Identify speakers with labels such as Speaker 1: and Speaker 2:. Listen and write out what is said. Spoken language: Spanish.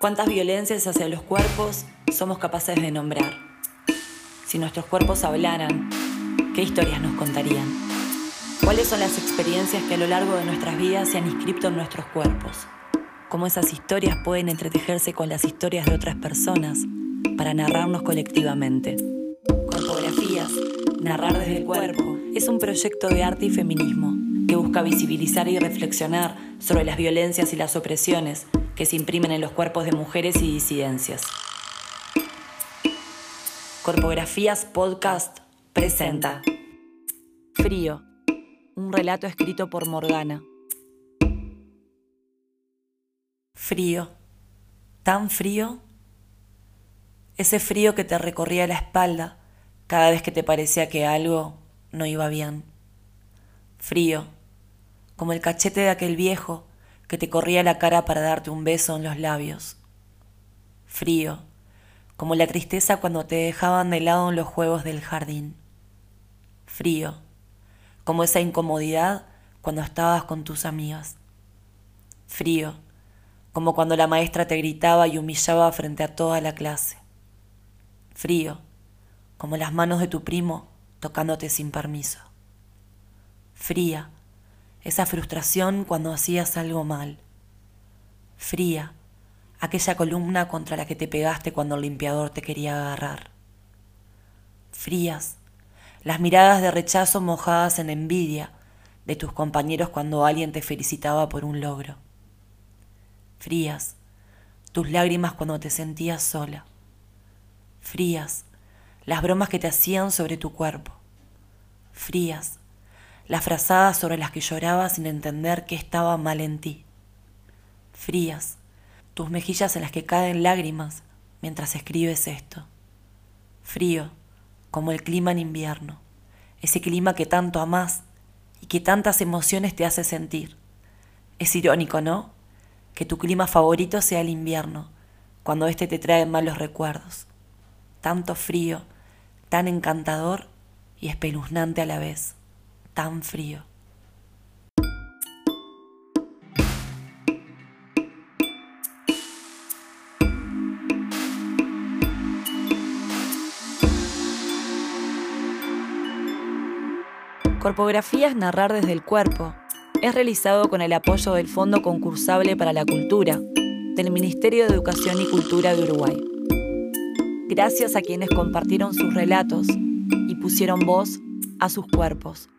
Speaker 1: ¿Cuántas violencias hacia los cuerpos somos capaces de nombrar? Si nuestros cuerpos hablaran, ¿qué historias nos contarían? ¿Cuáles son las experiencias que a lo largo de nuestras vidas se han inscrito en nuestros cuerpos? ¿Cómo esas historias pueden entretejerse con las historias de otras personas para narrarnos colectivamente? Corpografías, Narrar desde el Cuerpo, es un proyecto de arte y feminismo que busca visibilizar y reflexionar sobre las violencias y las opresiones que se imprimen en los cuerpos de mujeres y disidencias. Corpografías Podcast presenta Frío, un relato escrito por Morgana. Frío, tan frío, ese frío que te recorría la espalda cada vez que te parecía que algo no iba bien. Frío, como el cachete de aquel viejo que te corría la cara para darte un beso en los labios. Frío, como la tristeza cuando te dejaban de lado en los juegos del jardín. Frío, como esa incomodidad cuando estabas con tus amigas. Frío, como cuando la maestra te gritaba y humillaba frente a toda la clase. Frío, como las manos de tu primo tocándote sin permiso. Fría, esa frustración cuando hacías algo mal. Fría, aquella columna contra la que te pegaste cuando el limpiador te quería agarrar. Frías, las miradas de rechazo mojadas en envidia de tus compañeros cuando alguien te felicitaba por un logro. Frías, tus lágrimas cuando te sentías sola. Frías, las bromas que te hacían sobre tu cuerpo. Frías, las frazadas sobre las que lloraba sin entender qué estaba mal en ti. Frías, tus mejillas en las que caen lágrimas mientras escribes esto. Frío, como el clima en invierno, ese clima que tanto amás y que tantas emociones te hace sentir. Es irónico, ¿no? Que tu clima favorito sea el invierno, cuando éste te trae malos recuerdos. Tanto frío, tan encantador y espeluznante a la vez tan frío. Corpografías Narrar desde el Cuerpo es realizado con el apoyo del Fondo Concursable para la Cultura del Ministerio de Educación y Cultura de Uruguay. Gracias a quienes compartieron sus relatos y pusieron voz a sus cuerpos.